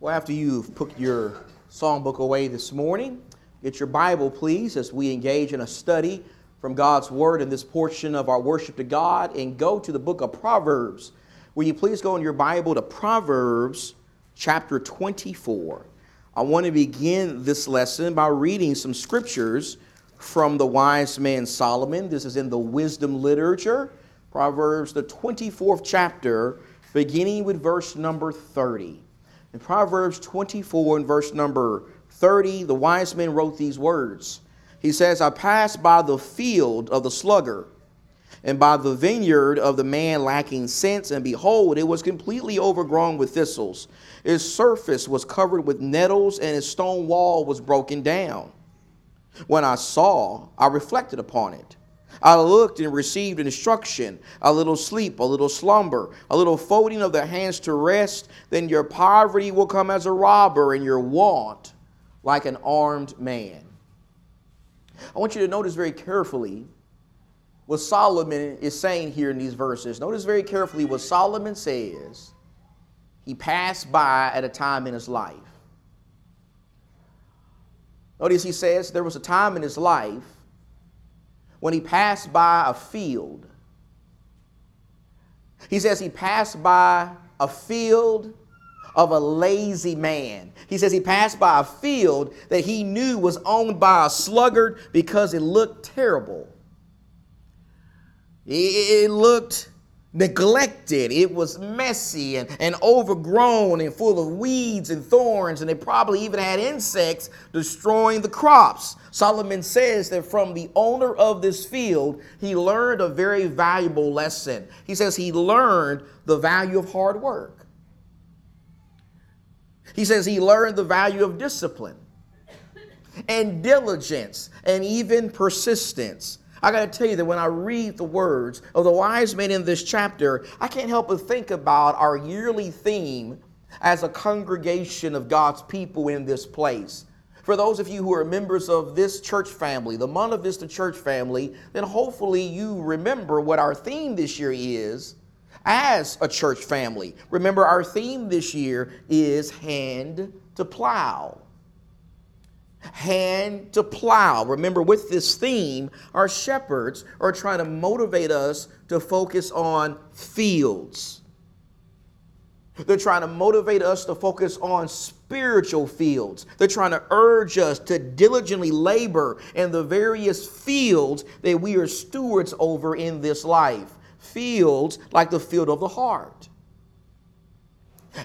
Well, after you've put your songbook away this morning, get your Bible, please, as we engage in a study from God's Word in this portion of our worship to God, and go to the book of Proverbs. Will you please go in your Bible to Proverbs chapter 24? I want to begin this lesson by reading some scriptures from the wise man Solomon. This is in the wisdom literature, Proverbs, the 24th chapter, beginning with verse number 30. In Proverbs 24 and verse number 30, the wise man wrote these words. He says, I passed by the field of the sluggard and by the vineyard of the man lacking sense, and behold, it was completely overgrown with thistles. Its surface was covered with nettles, and its stone wall was broken down. When I saw, I reflected upon it. I looked and received instruction, a little sleep, a little slumber, a little folding of the hands to rest. Then your poverty will come as a robber, and your want like an armed man. I want you to notice very carefully what Solomon is saying here in these verses. Notice very carefully what Solomon says. He passed by at a time in his life. Notice he says there was a time in his life when he passed by a field. He says he passed by a field of a lazy man. He says he passed by a field that he knew was owned by a sluggard because it looked terrible. It looked neglected. It was messy and, and overgrown and full of weeds and thorns, and it probably even had insects destroying the crops. Solomon says that from the owner of this field, he learned a very valuable lesson. He says he learned the value of hard work. He says he learned the value of discipline and diligence and even persistence. I got to tell you that when I read the words of the wise men in this chapter, I can't help but think about our yearly theme as a congregation of God's people in this place. For those of you who are members of this church family, the Monte Vista church family, then hopefully you remember what our theme this year is as a church family. Remember, our theme this year is hand to plow hand to plow. Remember, with this theme, our shepherds are trying to motivate us to focus on fields. They're trying to motivate us to focus on spiritual fields. They're trying to urge us to diligently labor in the various fields that we are stewards over in this life. Fields like the field of the heart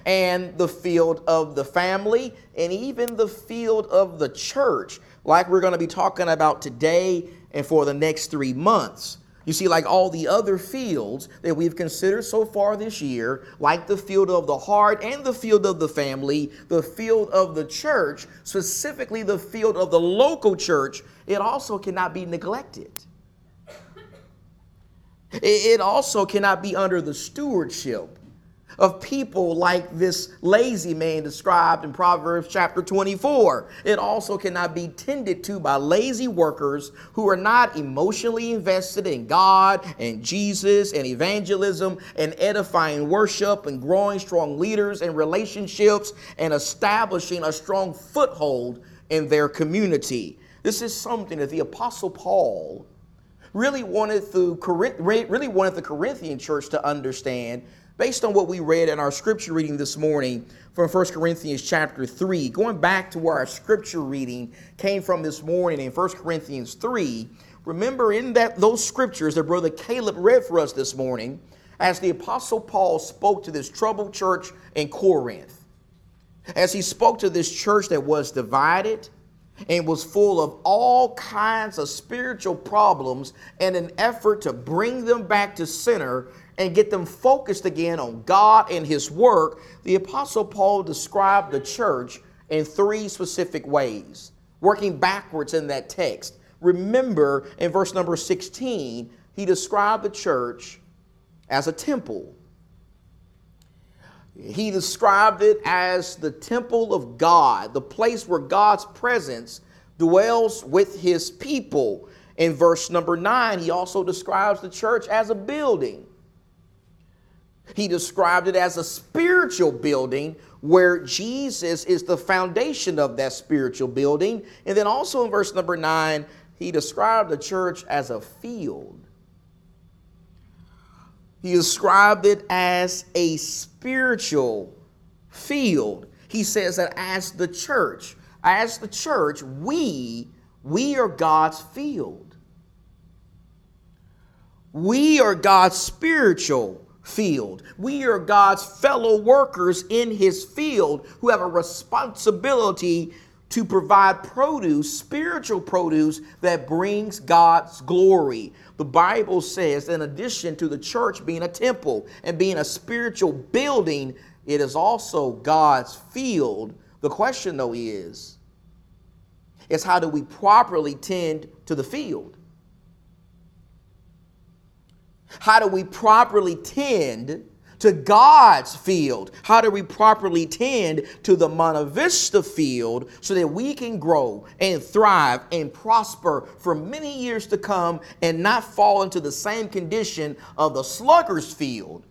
and the field of the family, and even the field of the church, like we're going to be talking about today and for the next three months. You see, like all the other fields that we've considered so far this year, like the field of the heart and the field of the family, the field of the church, specifically the field of the local church, it also cannot be neglected. It also cannot be under the stewardship of people like this lazy man described in Proverbs chapter 24. It also cannot be tended to by lazy workers who are not emotionally invested in God and Jesus and evangelism and edifying worship and growing strong leaders and relationships and establishing a strong foothold in their community. This is something that the Apostle Paul really wanted the, really wanted the Corinthian church to understand based on what we read in our scripture reading this morning from 1 Corinthians chapter 3, going back to where our scripture reading came from this morning in 1 Corinthians 3, remember in that those scriptures that brother Caleb read for us this morning, as the apostle Paul spoke to this troubled church in Corinth, as he spoke to this church that was divided and was full of all kinds of spiritual problems in an effort to bring them back to center and get them focused again on God and His work, the Apostle Paul described the church in three specific ways, working backwards in that text. Remember, in verse number 16, he described the church as a temple. He described it as the temple of God, the place where God's presence dwells with his people. In verse number 9, he also describes the church as a building. He described it as a spiritual building where Jesus is the foundation of that spiritual building. And then also in verse number nine, he described the church as a field. He described it as a spiritual field. He says that as the church, as the church, we we are God's field. We are God's spiritual field. We are God's fellow workers in his field who have a responsibility to provide produce, spiritual produce that brings God's glory. The Bible says, in addition to the church being a temple and being a spiritual building, it is also God's field. The question, though, is, is how do we properly tend to the field? How do we properly tend to God's field? How do we properly tend to the Monte Vista field so that we can grow and thrive and prosper for many years to come and not fall into the same condition of the slugger's field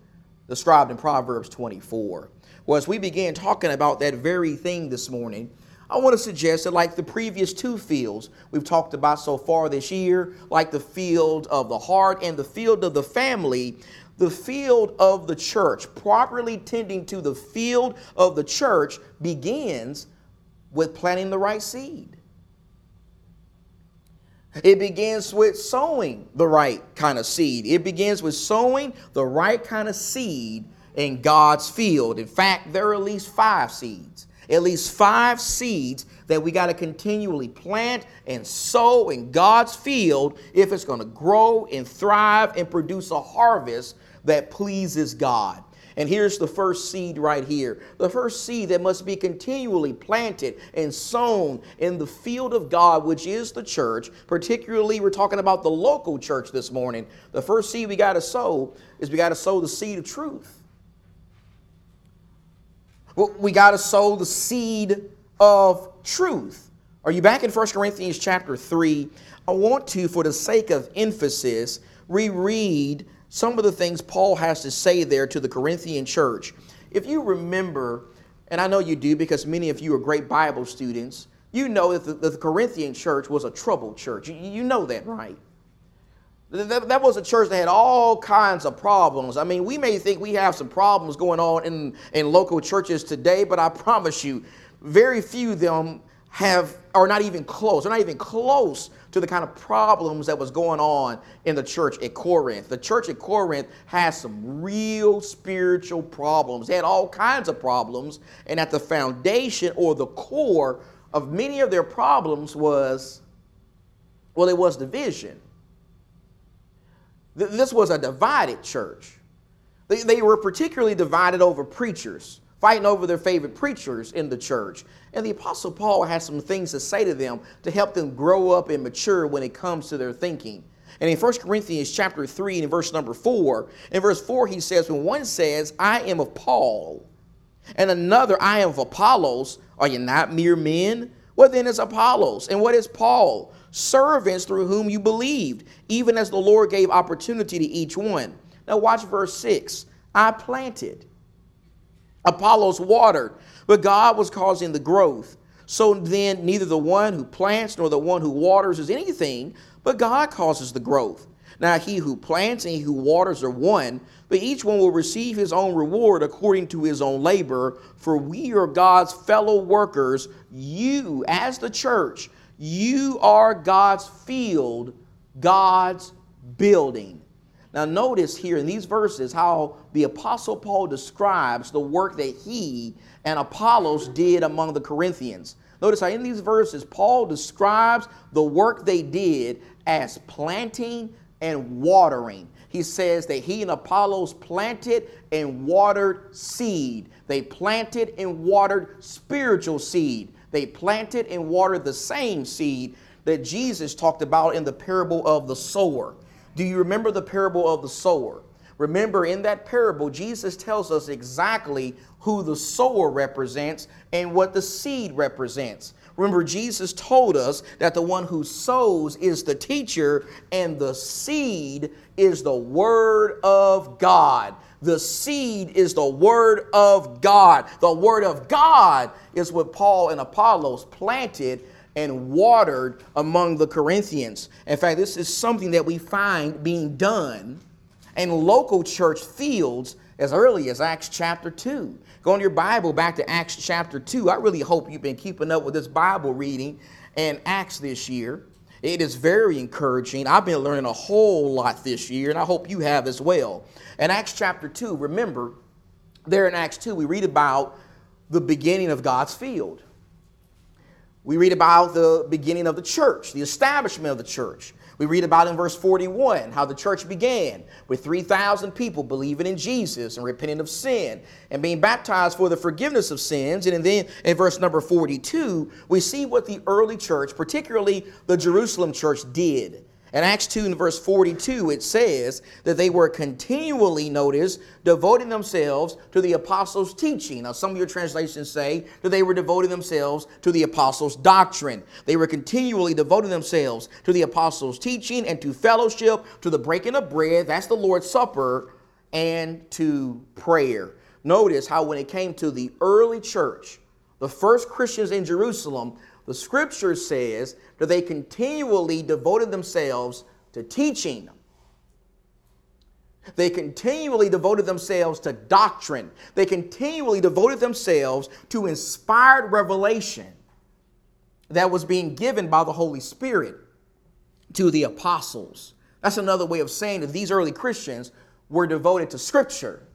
described in Proverbs 24? Well, as we began talking about that very thing this morning, I want to suggest that, like the previous two fields we've talked about so far this year, like the field of the heart and the field of the family, the field of the church, properly tending to the field of the church, begins with planting the right seed. It begins with sowing the right kind of seed. It begins with sowing the right kind of seed in God's field. In fact, there are at least five seeds at least five seeds that we got to continually plant and sow in God's field if it's going to grow and thrive and produce a harvest that pleases God. And here's the first seed right here. The first seed that must be continually planted and sown in the field of God, which is the church. Particularly, we're talking about the local church this morning. The first seed we got to sow is we got to sow the seed of truth. We got to sow the seed of truth. Are you back in 1 Corinthians chapter 3? I want to, for the sake of emphasis, reread some of the things Paul has to say there to the Corinthian church. If you remember, and I know you do because many of you are great Bible students, you know that the, the Corinthian church was a troubled church. You, you know that, right? That, that was a church that had all kinds of problems. I mean, we may think we have some problems going on in, in local churches today, but I promise you, very few of them have are not even close. They're not even close to the kind of problems that was going on in the church at Corinth. The church at Corinth has some real spiritual problems. They had all kinds of problems, and at the foundation or the core of many of their problems was well, it was division. This was a divided church. They, were particularly divided over preachers, fighting over their favorite preachers in the church. And the Apostle Paul has some things to say to them to help them grow up and mature when it comes to their thinking. And in 1 Corinthians chapter 3 and verse number 4, in verse 4 he says, When one says, I am of Paul, and another, I am of Apollos, are you not mere men? What then is Apollos? And what is Paul? Servants through whom you believed, even as the Lord gave opportunity to each one. Now, watch verse 6. I planted, Apollos watered, but God was causing the growth. So then, neither the one who plants nor the one who waters is anything, but God causes the growth. Now, he who plants and he who waters are one, but each one will receive his own reward according to his own labor. For we are God's fellow workers. You, as the church, you are God's field, God's building. Now, notice here in these verses how the Apostle Paul describes the work that he and Apollos did among the Corinthians. Notice how in these verses, Paul describes the work they did as planting and watering. He says that he and Apollos planted and watered seed. They planted and watered spiritual seed. They planted and watered the same seed that Jesus talked about in the parable of the sower. Do you remember the parable of the sower? Remember, in that parable, Jesus tells us exactly who the sower represents and what the seed represents. Remember, Jesus told us that the one who sows is the teacher and the seed is the Word of God. The seed is the word of God. The word of God is what Paul and Apollos planted and watered among the Corinthians. In fact, this is something that we find being done in local church fields as early as Acts chapter 2. Go in your Bible back to Acts chapter 2. I really hope you've been keeping up with this Bible reading and Acts this year. It is very encouraging. I've been learning a whole lot this year, and I hope you have as well. In Acts chapter 2, remember, there in Acts 2, we read about the beginning of God's field. We read about the beginning of the church, the establishment of the church. We read about in verse 41 how the church began with 3,000 people believing in Jesus and repenting of sin and being baptized for the forgiveness of sins. And then in verse number 42, we see what the early church, particularly the Jerusalem church, did. In Acts 2 and verse 42, it says that they were continually, notice, devoting themselves to the apostles' teaching. Now, some of your translations say that they were devoting themselves to the apostles' doctrine. They were continually devoting themselves to the apostles' teaching and to fellowship, to the breaking of bread, that's the Lord's Supper, and to prayer. Notice how when it came to the early church, the first Christians in Jerusalem, the scripture says that they continually devoted themselves to teaching. They continually devoted themselves to doctrine. They continually devoted themselves to inspired revelation that was being given by the Holy Spirit to the apostles. That's another way of saying that these early Christians were devoted to Scripture.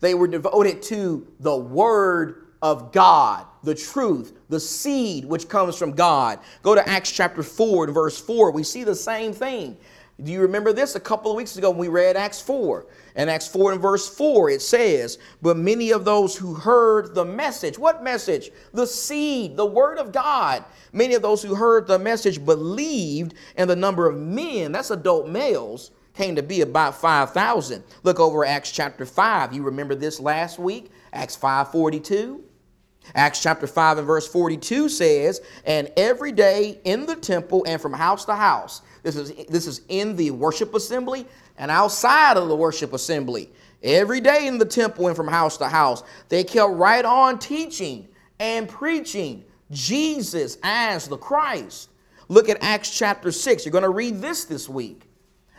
They were devoted to the Word of God, the truth, the seed which comes from God. Go to Acts chapter 4 and verse 4. We see the same thing. Do you remember this? A couple of weeks ago when we read Acts 4. And Acts 4 and verse 4, it says, But many of those who heard the message, what message? The seed, the word of God. Many of those who heard the message believed, and the number of men, that's adult males, came to be about 5,000. Look over Acts chapter 5. You remember this last week? Acts 5 42. Acts chapter 5 and verse 42 says, And every day in the temple and from house to house, this is, this is in the worship assembly and outside of the worship assembly. Every day in the temple and from house to house, they kept right on teaching and preaching Jesus as the Christ. Look at Acts chapter 6. You're going to read this this week.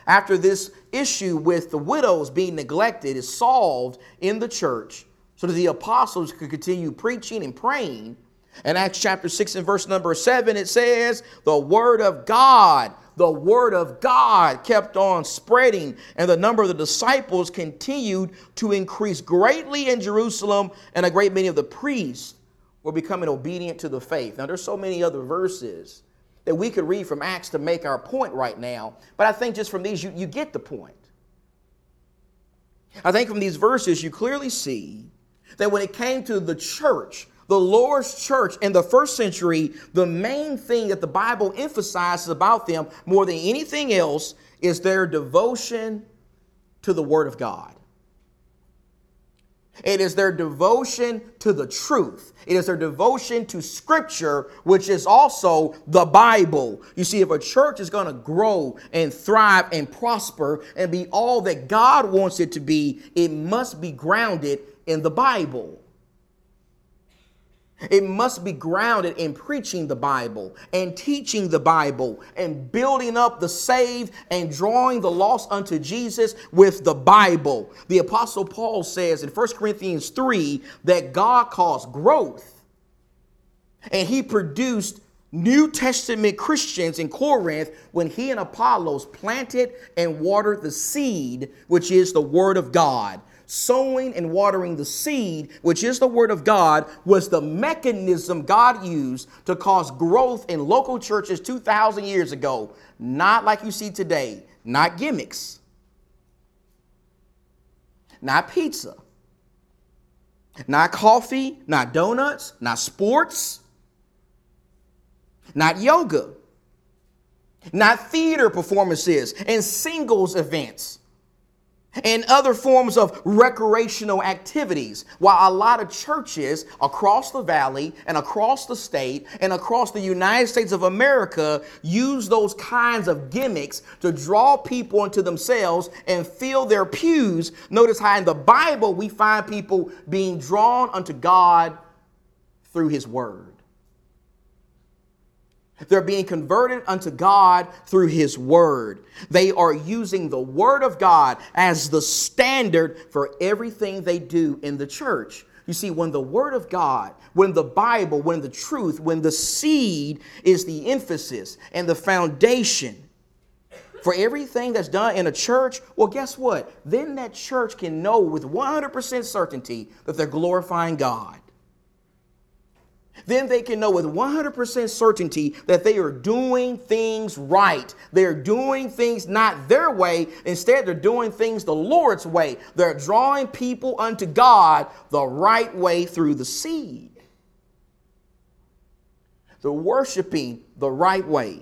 After this issue with the widows being neglected is solved in the church, so that the apostles could continue preaching and praying. In Acts chapter 6 and verse number 7, it says, The word of God, the word of God kept on spreading, and the number of the disciples continued to increase greatly in Jerusalem, and a great many of the priests were becoming obedient to the faith. Now, there's so many other verses that we could read from Acts to make our point right now, but I think just from these, you, you get the point. I think from these verses, you clearly see that when it came to the church, the Lord's church in the first century, the main thing that the Bible emphasizes about them more than anything else is their devotion to the Word of God. It is their devotion to the truth. It is their devotion to Scripture, which is also the Bible. You see, if a church is going to grow and thrive and prosper and be all that God wants it to be, it must be grounded in the Bible. It must be grounded in preaching the Bible and teaching the Bible and building up the saved and drawing the lost unto Jesus with the Bible. The Apostle Paul says in 1 Corinthians 3 that God caused growth and he produced New Testament Christians in Corinth when he and Apollos planted and watered the seed, which is the Word of God sowing and watering the seed, which is the Word of God, was the mechanism God used to cause growth in local churches 2,000 years ago. Not like you see today, not gimmicks, not pizza, not coffee, not donuts, not sports, not yoga, not theater performances and singles events and other forms of recreational activities. While a lot of churches across the valley and across the state and across the United States of America use those kinds of gimmicks to draw people into themselves and fill their pews, notice how in the Bible we find people being drawn unto God through His Word. They're being converted unto God through His Word. They are using the Word of God as the standard for everything they do in the church. You see, when the Word of God, when the Bible, when the truth, when the seed is the emphasis and the foundation for everything that's done in a church, well, guess what? Then that church can know with 100% certainty that they're glorifying God then they can know with 100% certainty that they are doing things right. They're doing things not their way. Instead, they're doing things the Lord's way. They're drawing people unto God the right way through the seed. They're worshiping the right way.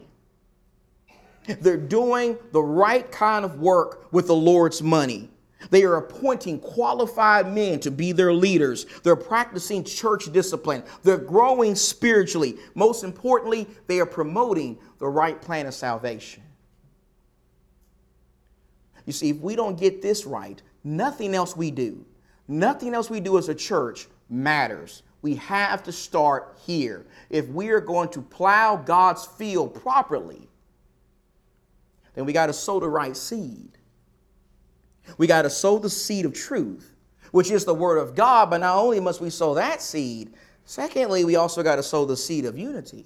They're doing the right kind of work with the Lord's money. They are appointing qualified men to be their leaders. They're practicing church discipline. They're growing spiritually. Most importantly, they are promoting the right plan of salvation. You see, if we don't get this right, nothing else we do, nothing else we do as a church matters. We have to start here. If we are going to plow God's field properly, then we got to sow the right seed. We got to sow the seed of truth, which is the word of God, but not only must we sow that seed, secondly, we also got to sow the seed of unity.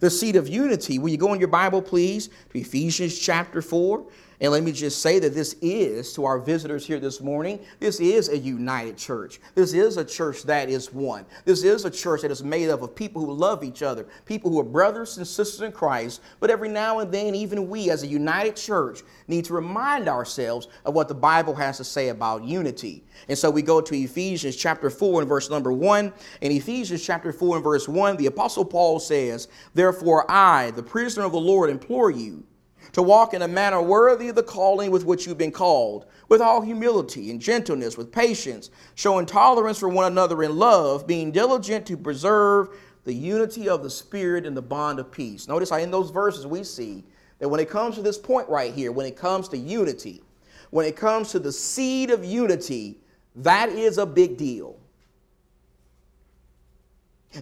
The seed of unity. Will you go in your Bible, please, to Ephesians chapter 4? And let me just say that this is, to our visitors here this morning, this is a united church. This is a church that is one. This is a church that is made up of people who love each other, people who are brothers and sisters in Christ. But every now and then, even we as a united church need to remind ourselves of what the Bible has to say about unity. And so we go to Ephesians chapter 4 and verse number 1. In Ephesians chapter 4 and verse 1, the Apostle Paul says, Therefore I, the prisoner of the Lord, implore you to walk in a manner worthy of the calling with which you've been called, with all humility and gentleness, with patience, showing tolerance for one another in love, being diligent to preserve the unity of the Spirit in the bond of peace. Notice how in those verses we see that when it comes to this point right here, when it comes to unity, when it comes to the seed of unity, that is a big deal.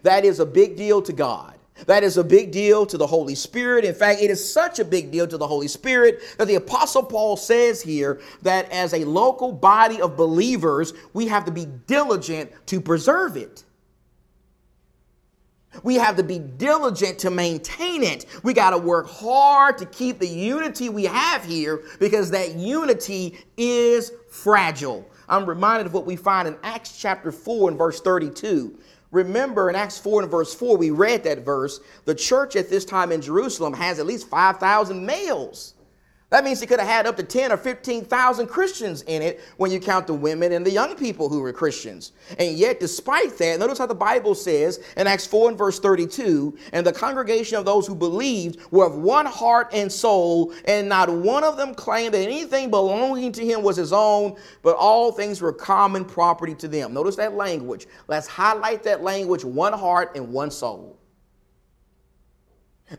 That is a big deal to God. That is a big deal to the Holy Spirit. In fact, it is such a big deal to the Holy Spirit that the Apostle Paul says here that as a local body of believers, we have to be diligent to preserve it. We have to be diligent to maintain it. We got to work hard to keep the unity we have here because that unity is fragile. I'm reminded of what we find in Acts chapter 4 and verse 32. Remember in Acts 4 and verse 4, we read that verse. The church at this time in Jerusalem has at least 5,000 males. That means he could have had up to 10 or 15,000 Christians in it when you count the women and the young people who were Christians. And yet, despite that, notice how the Bible says in Acts 4 and verse 32 and the congregation of those who believed were of one heart and soul, and not one of them claimed that anything belonging to him was his own, but all things were common property to them. Notice that language. Let's highlight that language one heart and one soul.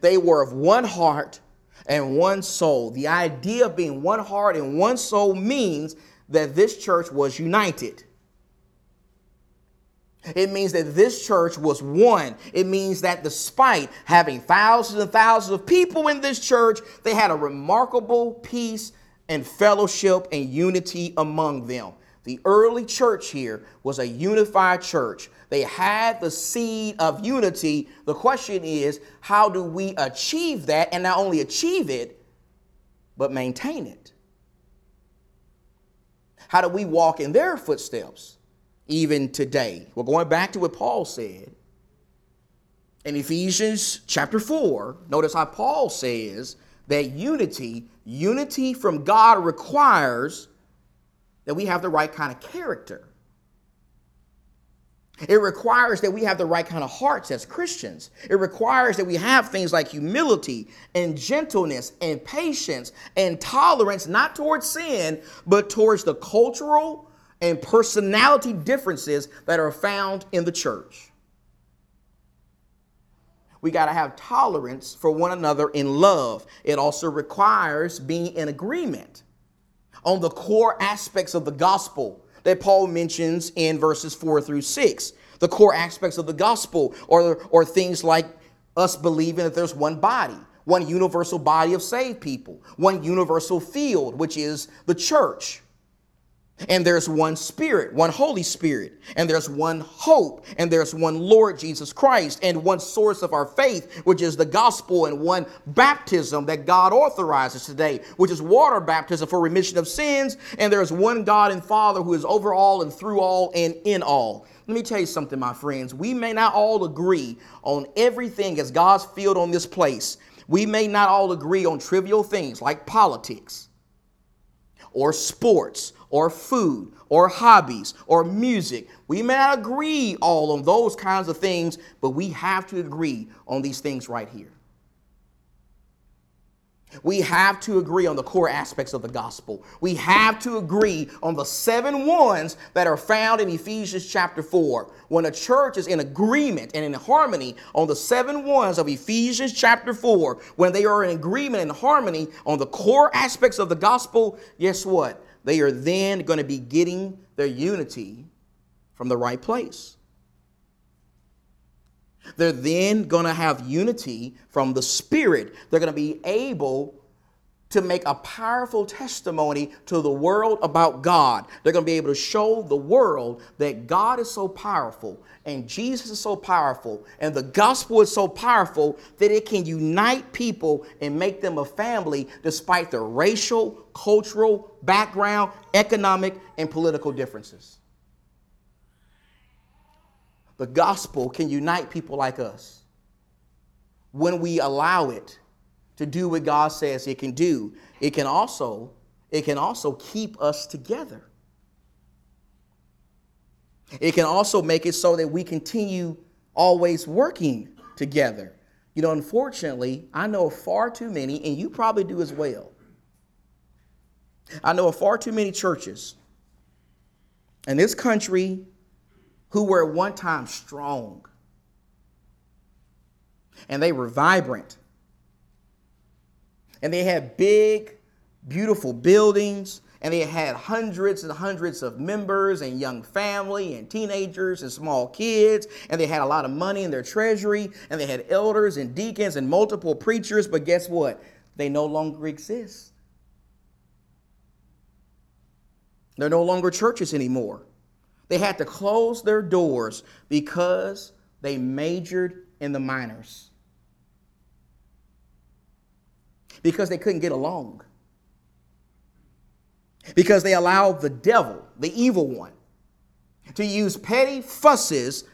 They were of one heart and one soul. The idea of being one heart and one soul means that this church was united. It means that this church was one. It means that despite having thousands and thousands of people in this church, they had a remarkable peace and fellowship and unity among them. The early church here was a unified church. They had the seed of unity. The question is, how do we achieve that and not only achieve it, but maintain it? How do we walk in their footsteps even today? We're going back to what Paul said in Ephesians chapter 4. Notice how Paul says that unity, unity from God requires that we have the right kind of character. It requires that we have the right kind of hearts as Christians. It requires that we have things like humility and gentleness and patience and tolerance, not towards sin, but towards the cultural and personality differences that are found in the church. We got to have tolerance for one another in love. It also requires being in agreement on the core aspects of the gospel that Paul mentions in verses 4 through 6. The core aspects of the gospel or, or things like us believing that there's one body, one universal body of saved people, one universal field, which is the church. And there's one Spirit, one Holy Spirit, and there's one hope, and there's one Lord Jesus Christ, and one source of our faith, which is the gospel, and one baptism that God authorizes today, which is water baptism for remission of sins. And there's one God and Father who is over all and through all and in all. Let me tell you something, my friends. We may not all agree on everything as God's field on this place. We may not all agree on trivial things like politics or sports or food or hobbies or music. We may not agree all on those kinds of things, but we have to agree on these things right here. We have to agree on the core aspects of the gospel. We have to agree on the seven ones that are found in Ephesians chapter 4. When a church is in agreement and in harmony on the seven ones of Ephesians chapter 4, when they are in agreement and harmony on the core aspects of the gospel, guess what? They are then going to be getting their unity from the right place. They're then going to have unity from the Spirit. They're going to be able to make a powerful testimony to the world about God. They're going to be able to show the world that God is so powerful and Jesus is so powerful and the gospel is so powerful that it can unite people and make them a family despite their racial, cultural background, economic, and political differences. The gospel can unite people like us when we allow it to do what God says it can do. It can also it can also keep us together. It can also make it so that we continue always working together. You know, unfortunately, I know far too many, and you probably do as well. I know of far too many churches in this country who were at one time strong and they were vibrant and they had big, beautiful buildings, and they had hundreds and hundreds of members and young family and teenagers and small kids, and they had a lot of money in their treasury, and they had elders and deacons and multiple preachers, but guess what? They no longer exist. They're no longer churches anymore. They had to close their doors because they majored in the minors because they couldn't get along. Because they allowed the devil, the evil one, to use petty fusses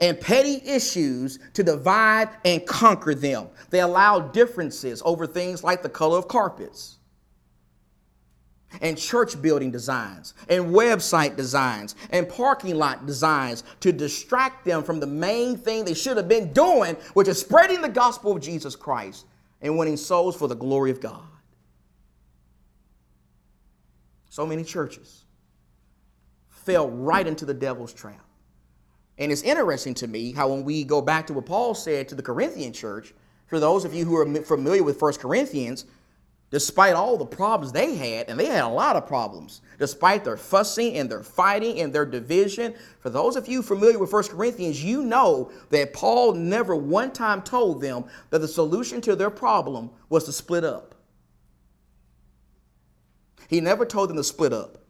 and petty issues to divide and conquer them. They allowed differences over things like the color of carpets and church building designs and website designs and parking lot designs to distract them from the main thing they should have been doing, which is spreading the gospel of Jesus Christ and winning souls for the glory of God. So many churches fell right into the devil's trap. And it's interesting to me how when we go back to what Paul said to the Corinthian church, for those of you who are familiar with 1 Corinthians, despite all the problems they had, and they had a lot of problems, despite their fussing and their fighting and their division. For those of you familiar with 1 Corinthians, you know that Paul never one time told them that the solution to their problem was to split up. He never told them to split up.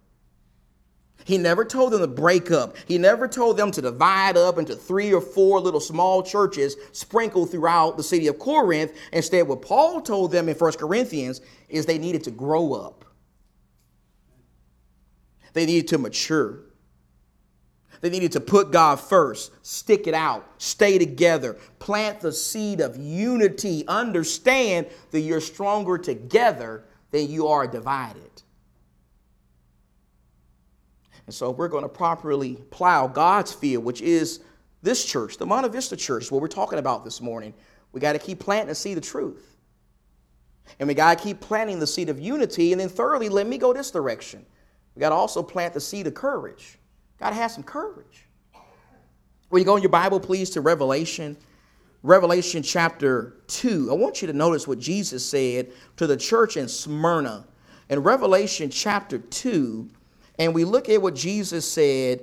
He never told them to break up. He never told them to divide up into three or four little small churches sprinkled throughout the city of Corinth. Instead, what Paul told them in 1 Corinthians is they needed to grow up, they needed to mature. They needed to put God first, stick it out, stay together, plant the seed of unity. Understand that you're stronger together than you are divided. And so, we're going to properly plow God's field, which is this church, the Monte Vista Church, what we're talking about this morning. We got to keep planting the see the truth. And we got to keep planting the seed of unity. And then, thirdly, let me go this direction. We got to also plant the seed of courage. Got to have some courage. When you go in your Bible, please, to Revelation, Revelation chapter 2, I want you to notice what Jesus said to the church in Smyrna. In Revelation chapter 2, and we look at what Jesus said,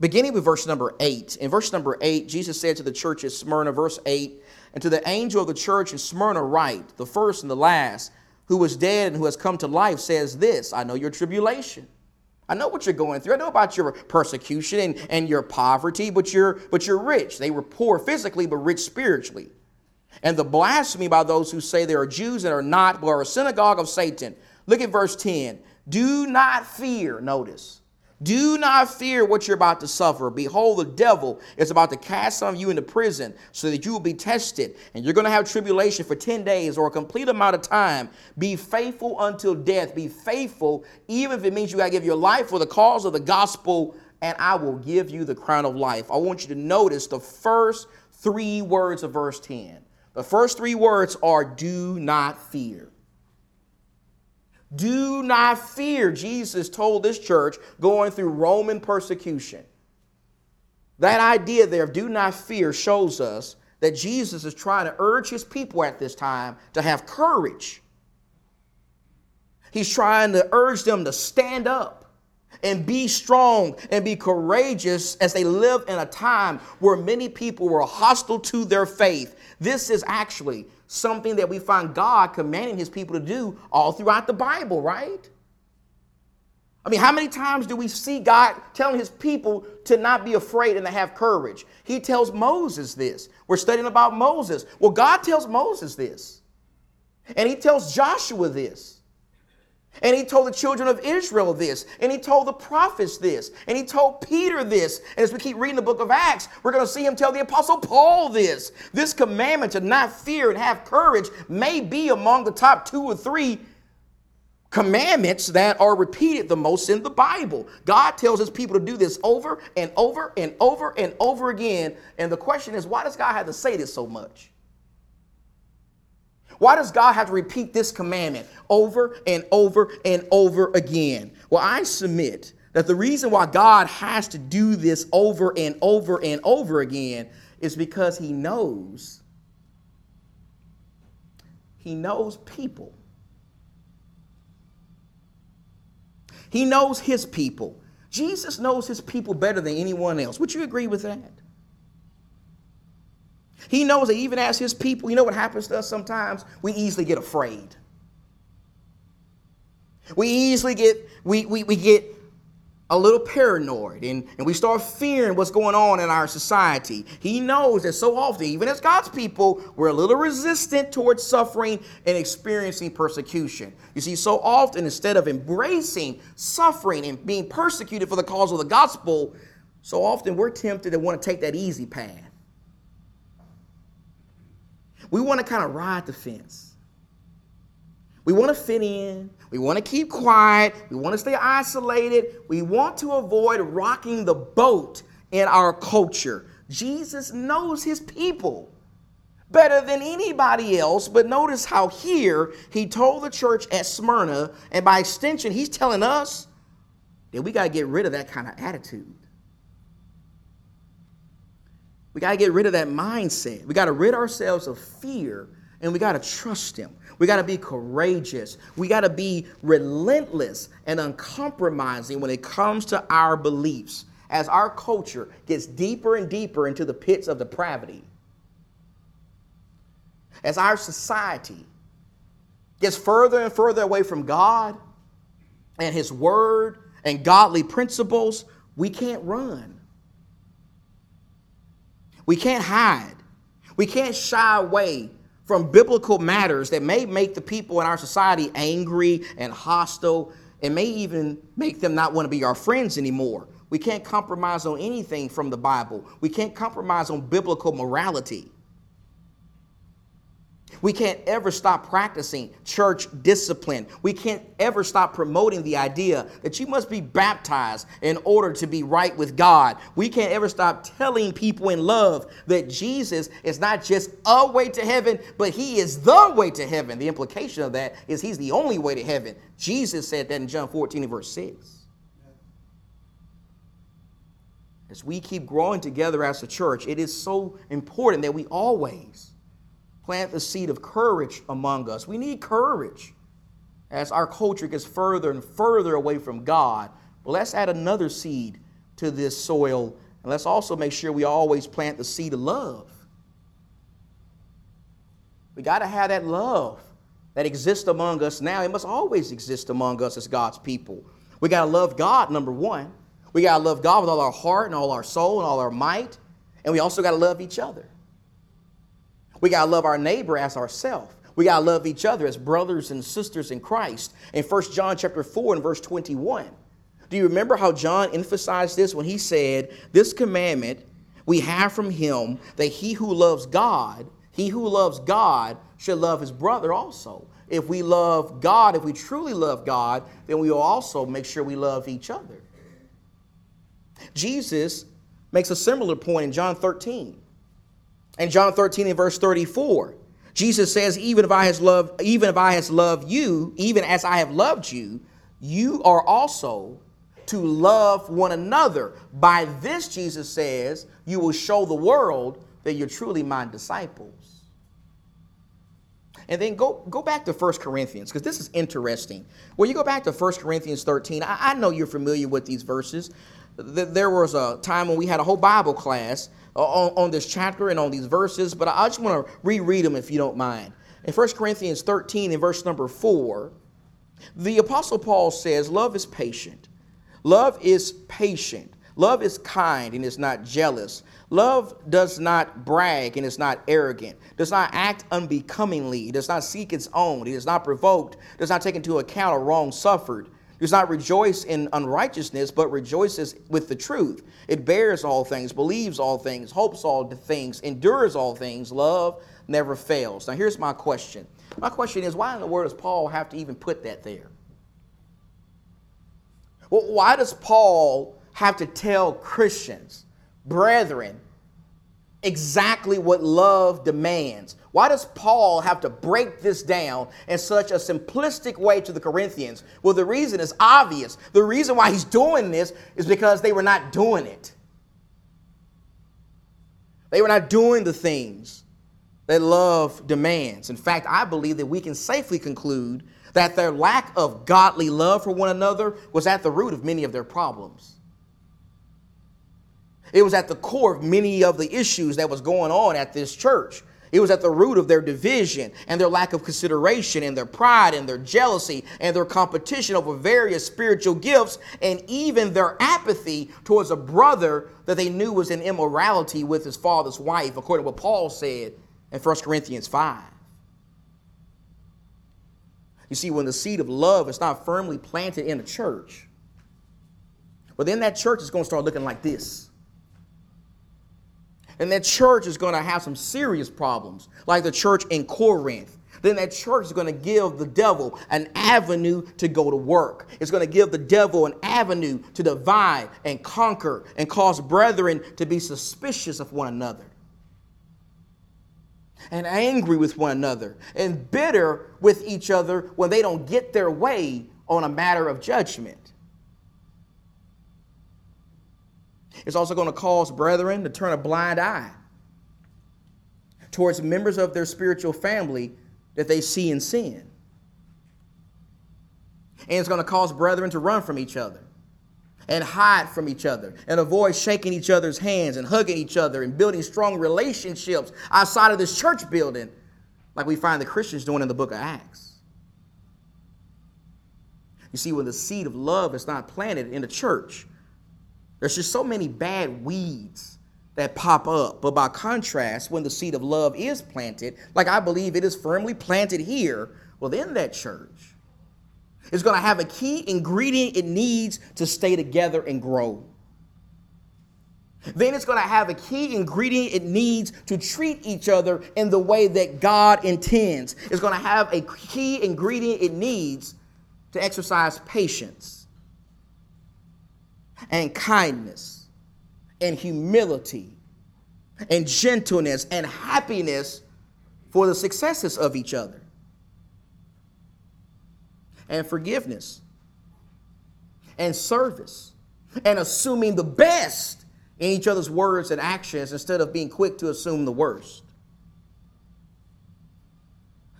beginning with verse number 8. In verse number 8, Jesus said to the church at Smyrna, verse 8, and to the angel of the church in Smyrna, write, the first and the last, who was dead and who has come to life, says this I know your tribulation I know what you're going through. I know about your persecution and, and your poverty, but you're but you're rich. They were poor physically, but rich spiritually. And the blasphemy by those who say they are Jews and are not, but are a synagogue of Satan. Look at verse 10. Do not fear, notice. Do not fear what you're about to suffer. Behold, the devil is about to cast some of you into prison so that you will be tested. And you're going to have tribulation for 10 days or a complete amount of time. Be faithful until death. Be faithful, even if it means you got to give your life for the cause of the gospel, and I will give you the crown of life. I want you to notice the first three words of verse 10. The first three words are do not fear. Do not fear, Jesus told this church going through Roman persecution. That idea there of do not fear shows us that Jesus is trying to urge his people at this time to have courage. He's trying to urge them to stand up and be strong and be courageous as they live in a time where many people were hostile to their faith. This is actually something that we find God commanding his people to do all throughout the Bible, right? I mean, how many times do we see God telling his people to not be afraid and to have courage? He tells Moses this. We're studying about Moses. Well, God tells Moses this. And he tells Joshua this. And he told the children of Israel this, and he told the prophets this, and he told Peter this. And as we keep reading the book of Acts, we're going to see him tell the apostle Paul this. This commandment to not fear and have courage may be among the top two or three commandments that are repeated the most in the Bible. God tells his people to do this over and over and over and over again. And the question is, why does God have to say this so much? Why does God have to repeat this commandment over and over and over again? Well, I submit that the reason why God has to do this over and over and over again is because he knows he knows people. He knows his people. Jesus knows his people better than anyone else. Would you agree with that? He knows that even as his people, you know what happens to us sometimes? We easily get afraid. We easily get, we, we, we get a little paranoid and, and we start fearing what's going on in our society. He knows that so often, even as God's people, we're a little resistant towards suffering and experiencing persecution. You see, so often, instead of embracing suffering and being persecuted for the cause of the gospel, so often we're tempted to want to take that easy path. We want to kind of ride the fence. We want to fit in. We want to keep quiet. We want to stay isolated. We want to avoid rocking the boat in our culture. Jesus knows his people better than anybody else. But notice how here he told the church at Smyrna, and by extension, he's telling us that we got to get rid of that kind of attitude. We got to get rid of that mindset. We got to rid ourselves of fear and we got to trust Him. We got to be courageous. We got to be relentless and uncompromising when it comes to our beliefs as our culture gets deeper and deeper into the pits of depravity. As our society gets further and further away from God and His Word and godly principles, we can't run. We can't hide. We can't shy away from biblical matters that may make the people in our society angry and hostile and may even make them not want to be our friends anymore. We can't compromise on anything from the Bible. We can't compromise on biblical morality. We can't ever stop practicing church discipline. We can't ever stop promoting the idea that you must be baptized in order to be right with God. We can't ever stop telling people in love that Jesus is not just a way to heaven, but he is the way to heaven. The implication of that is he's the only way to heaven. Jesus said that in John 14 and verse 6. As we keep growing together as a church, it is so important that we always plant the seed of courage among us. We need courage as our culture gets further and further away from God. Well, let's add another seed to this soil, and let's also make sure we always plant the seed of love. We got to have that love that exists among us now. It must always exist among us as God's people. We got to love God, number one. We got to love God with all our heart and all our soul and all our might. And we also got to love each other. We got to love our neighbor as ourselves. We got to love each other as brothers and sisters in Christ. In 1 John chapter 4 and verse 21. Do you remember how John emphasized this when he said, This commandment we have from him that he who loves God, he who loves God should love his brother also. If we love God, if we truly love God, then we will also make sure we love each other. Jesus makes a similar point in John 13. In John 13 and verse 34, Jesus says, even if I has loved, even if I has loved you, even as I have loved you, you are also to love one another. By this, Jesus says, you will show the world that you're truly my disciples. And then go, go back to 1 Corinthians, because this is interesting. When you go back to 1 Corinthians 13, I, I know you're familiar with these verses. There was a time when we had a whole Bible class on, on this chapter and on these verses, but I just want to reread them if you don't mind. In 1 Corinthians 13, in verse number 4, the Apostle Paul says, Love is patient. Love is patient. Love is kind and is not jealous. Love does not brag and is not arrogant, does not act unbecomingly, does not seek its own, it is not provoked, does not take into account a wrong suffered does not rejoice in unrighteousness, but rejoices with the truth. It bears all things, believes all things, hopes all things, endures all things. Love never fails. Now, here's my question. My question is why in the world does Paul have to even put that there? Well, why does Paul have to tell Christians, brethren, exactly what love demands? Why does Paul have to break this down in such a simplistic way to the Corinthians? Well, the reason is obvious. The reason why he's doing this is because they were not doing it. They were not doing the things that love demands. In fact, I believe that we can safely conclude that their lack of godly love for one another was at the root of many of their problems. It was at the core of many of the issues that was going on at this church. It was at the root of their division and their lack of consideration and their pride and their jealousy and their competition over various spiritual gifts and even their apathy towards a brother that they knew was in immorality with his father's wife, according to what Paul said in 1 Corinthians 5. You see, when the seed of love is not firmly planted in a church, well, then that church is going to start looking like this. And that church is going to have some serious problems, like the church in Corinth. Then that church is going to give the devil an avenue to go to work. It's going to give the devil an avenue to divide and conquer and cause brethren to be suspicious of one another and angry with one another and bitter with each other when they don't get their way on a matter of judgment. It's also going to cause brethren to turn a blind eye towards members of their spiritual family that they see in sin. And it's going to cause brethren to run from each other and hide from each other and avoid shaking each other's hands and hugging each other and building strong relationships outside of this church building, like we find the Christians doing in the book of Acts. You see, when the seed of love is not planted in the church, there's just so many bad weeds that pop up. But by contrast, when the seed of love is planted, like I believe it is firmly planted here, within that church is going to have a key ingredient it needs to stay together and grow. then it's going to have a key ingredient it needs to treat each other in the way that God intends. It's going to have a key ingredient it needs to exercise patience and kindness and humility and gentleness and happiness for the successes of each other and forgiveness and service and assuming the best in each other's words and actions instead of being quick to assume the worst.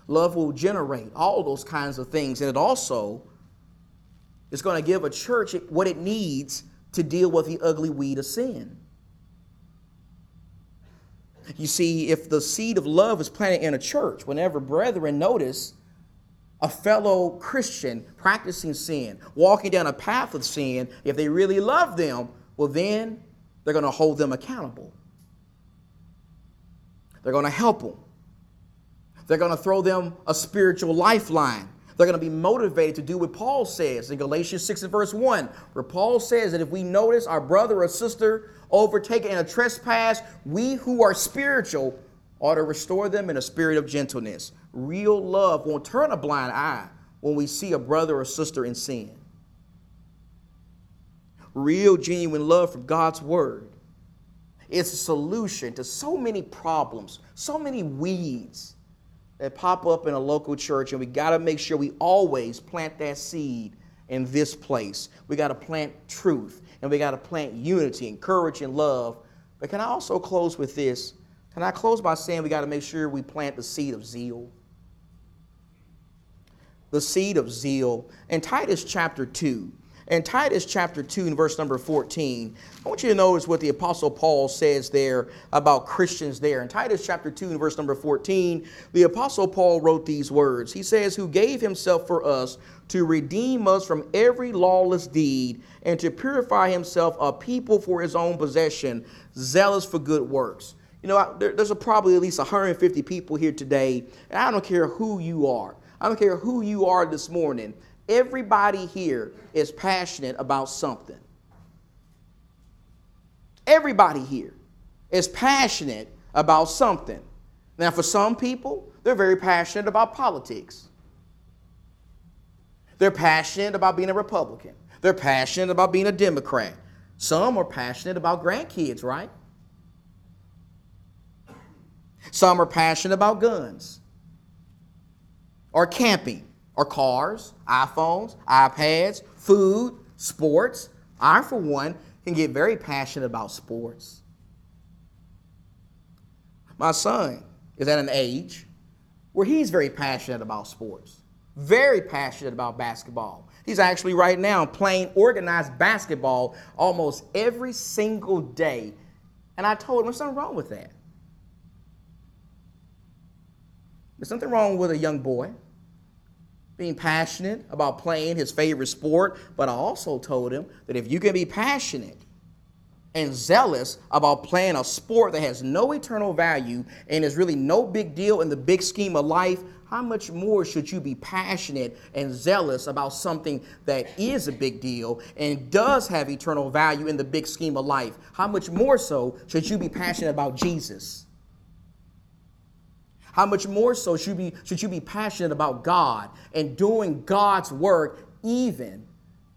Love will generate all those kinds of things, and it also is going to give a church what it needs to deal with the ugly weed of sin. You see, if the seed of love is planted in a church, whenever brethren notice a fellow Christian practicing sin, walking down a path of sin, if they really love them, well, then they're going to hold them accountable. They're going to help them. They're going to throw them a spiritual lifeline. They're going to be motivated to do what Paul says in Galatians 6 and verse 1, where Paul says that if we notice our brother or sister overtaken in a trespass, we who are spiritual ought to restore them in a spirit of gentleness. Real love won't turn a blind eye when we see a brother or sister in sin. Real, genuine love from God's word is a solution to so many problems, so many weeds that pop up in a local church, and we got to make sure we always plant that seed in this place. We got to plant truth, and we got to plant unity, and courage, and love. But can I also close with this? Can I close by saying we got to make sure we plant the seed of zeal? The seed of zeal. In Titus chapter 2, in Titus chapter 2 and verse number 14, I want you to notice what the Apostle Paul says there about Christians there. In Titus chapter 2 and verse number 14, the Apostle Paul wrote these words. He says, Who gave himself for us to redeem us from every lawless deed and to purify himself a people for his own possession, zealous for good works. You know, there's a probably at least 150 people here today, and I don't care who you are. I don't care who you are this morning. Everybody here is passionate about something. Everybody here is passionate about something. Now, for some people, they're very passionate about politics. They're passionate about being a Republican. They're passionate about being a Democrat. Some are passionate about grandkids, right? Some are passionate about guns or camping or cars, iPhones, iPads, food, sports. I, for one, can get very passionate about sports. My son is at an age where he's very passionate about sports, very passionate about basketball. He's actually right now playing organized basketball almost every single day. And I told him there's something wrong with that. There's something wrong with a young boy being passionate about playing his favorite sport, but I also told him that if you can be passionate and zealous about playing a sport that has no eternal value and is really no big deal in the big scheme of life, how much more should you be passionate and zealous about something that is a big deal and does have eternal value in the big scheme of life? How much more so should you be passionate about Jesus? How much more so should, be, should you be passionate about God and doing God's work even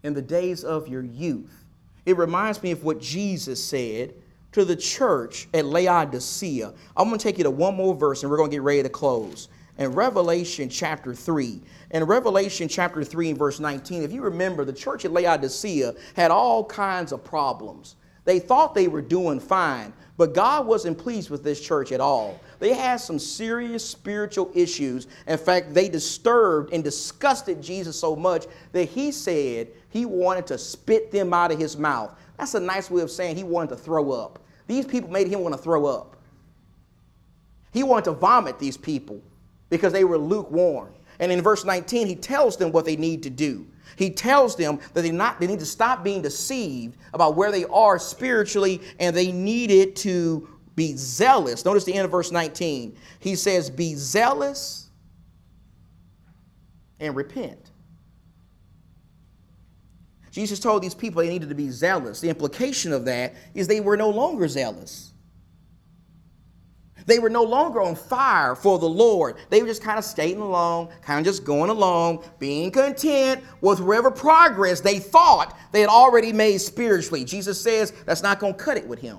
in the days of your youth? It reminds me of what Jesus said to the church at Laodicea. I'm going to take you to one more verse and we're going to get ready to close. In Revelation chapter 3, in Revelation chapter 3 and verse 19, if you remember, the church at Laodicea had all kinds of problems. They thought they were doing fine, but God wasn't pleased with this church at all. They had some serious spiritual issues. In fact, they disturbed and disgusted Jesus so much that he said he wanted to spit them out of his mouth. That's a nice way of saying he wanted to throw up. These people made him want to throw up. He wanted to vomit these people because they were lukewarm. And in verse 19, he tells them what they need to do. He tells them that they, not, they need to stop being deceived about where they are spiritually and they needed to be zealous. Notice the end of verse 19. He says, Be zealous and repent. Jesus told these people they needed to be zealous. The implication of that is they were no longer zealous. They were no longer on fire for the Lord. They were just kind of skating along, kind of just going along, being content with whatever progress they thought they had already made spiritually. Jesus says that's not going to cut it with him.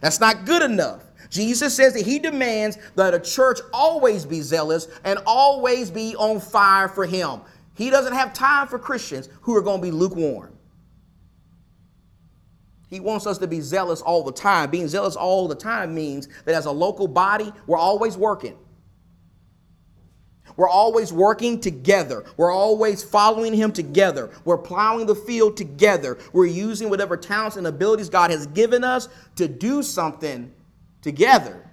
That's not good enough. Jesus says that he demands that a church always be zealous and always be on fire for him. He doesn't have time for Christians who are going to be lukewarm. He wants us to be zealous all the time. Being zealous all the time means that as a local body, we're always working. We're always working together. We're always following Him together. We're plowing the field together. We're using whatever talents and abilities God has given us to do something together.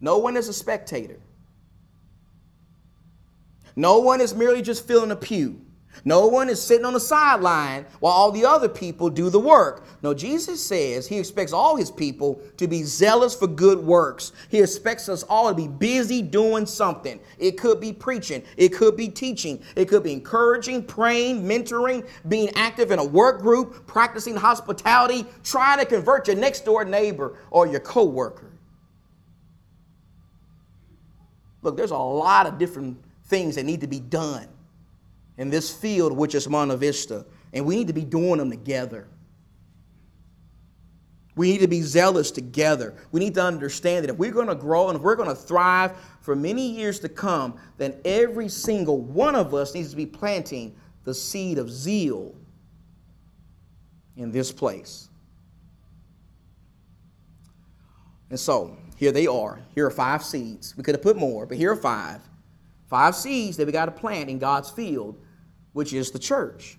No one is a spectator. No one is merely just filling a pew. No one is sitting on the sideline while all the other people do the work. No, Jesus says he expects all his people to be zealous for good works. He expects us all to be busy doing something. It could be preaching, it could be teaching, it could be encouraging, praying, mentoring, being active in a work group, practicing hospitality, trying to convert your next door neighbor or your coworker. Look, there's a lot of different things that need to be done in this field, which is Monte Vista, and we need to be doing them together. We need to be zealous together. We need to understand that if we're going to grow and if we're going to thrive for many years to come, then every single one of us needs to be planting the seed of zeal in this place. And so, here they are. Here are five seeds. We could have put more, but here are five. Five seeds that we got to plant in God's field which is the church.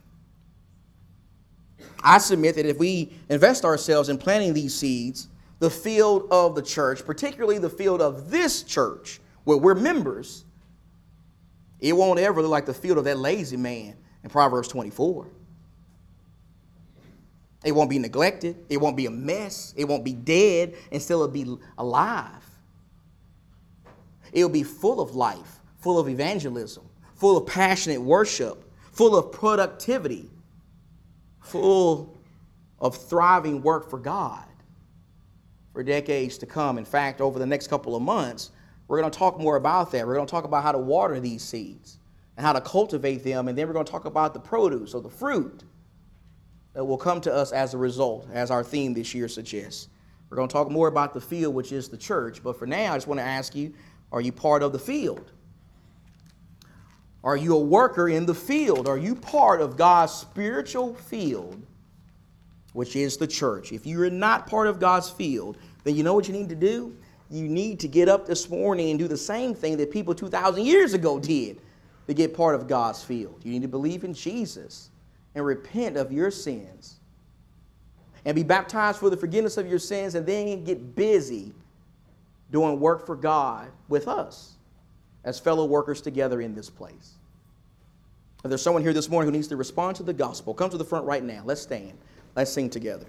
I submit that if we invest ourselves in planting these seeds, the field of the church, particularly the field of this church, where we're members, it won't ever look like the field of that lazy man in Proverbs 24. It won't be neglected. It won't be a mess. It won't be dead. Instead, it'll be alive. It'll be full of life, full of evangelism, full of passionate worship, full of productivity, full of thriving work for God for decades to come. In fact, over the next couple of months, we're going to talk more about that. We're going to talk about how to water these seeds and how to cultivate them, and then we're going to talk about the produce or the fruit that will come to us as a result, as our theme this year suggests. We're going to talk more about the field, which is the church, but for now, I just want to ask you are you part of the field? Are you a worker in the field? Are you part of God's spiritual field, which is the church? If you are not part of God's field, then you know what you need to do? You need to get up this morning and do the same thing that people 2,000 years ago did to get part of God's field. You need to believe in Jesus and repent of your sins and be baptized for the forgiveness of your sins and then get busy doing work for God with us as fellow workers together in this place. If there's someone here this morning who needs to respond to the gospel, come to the front right now. Let's stand. Let's sing together.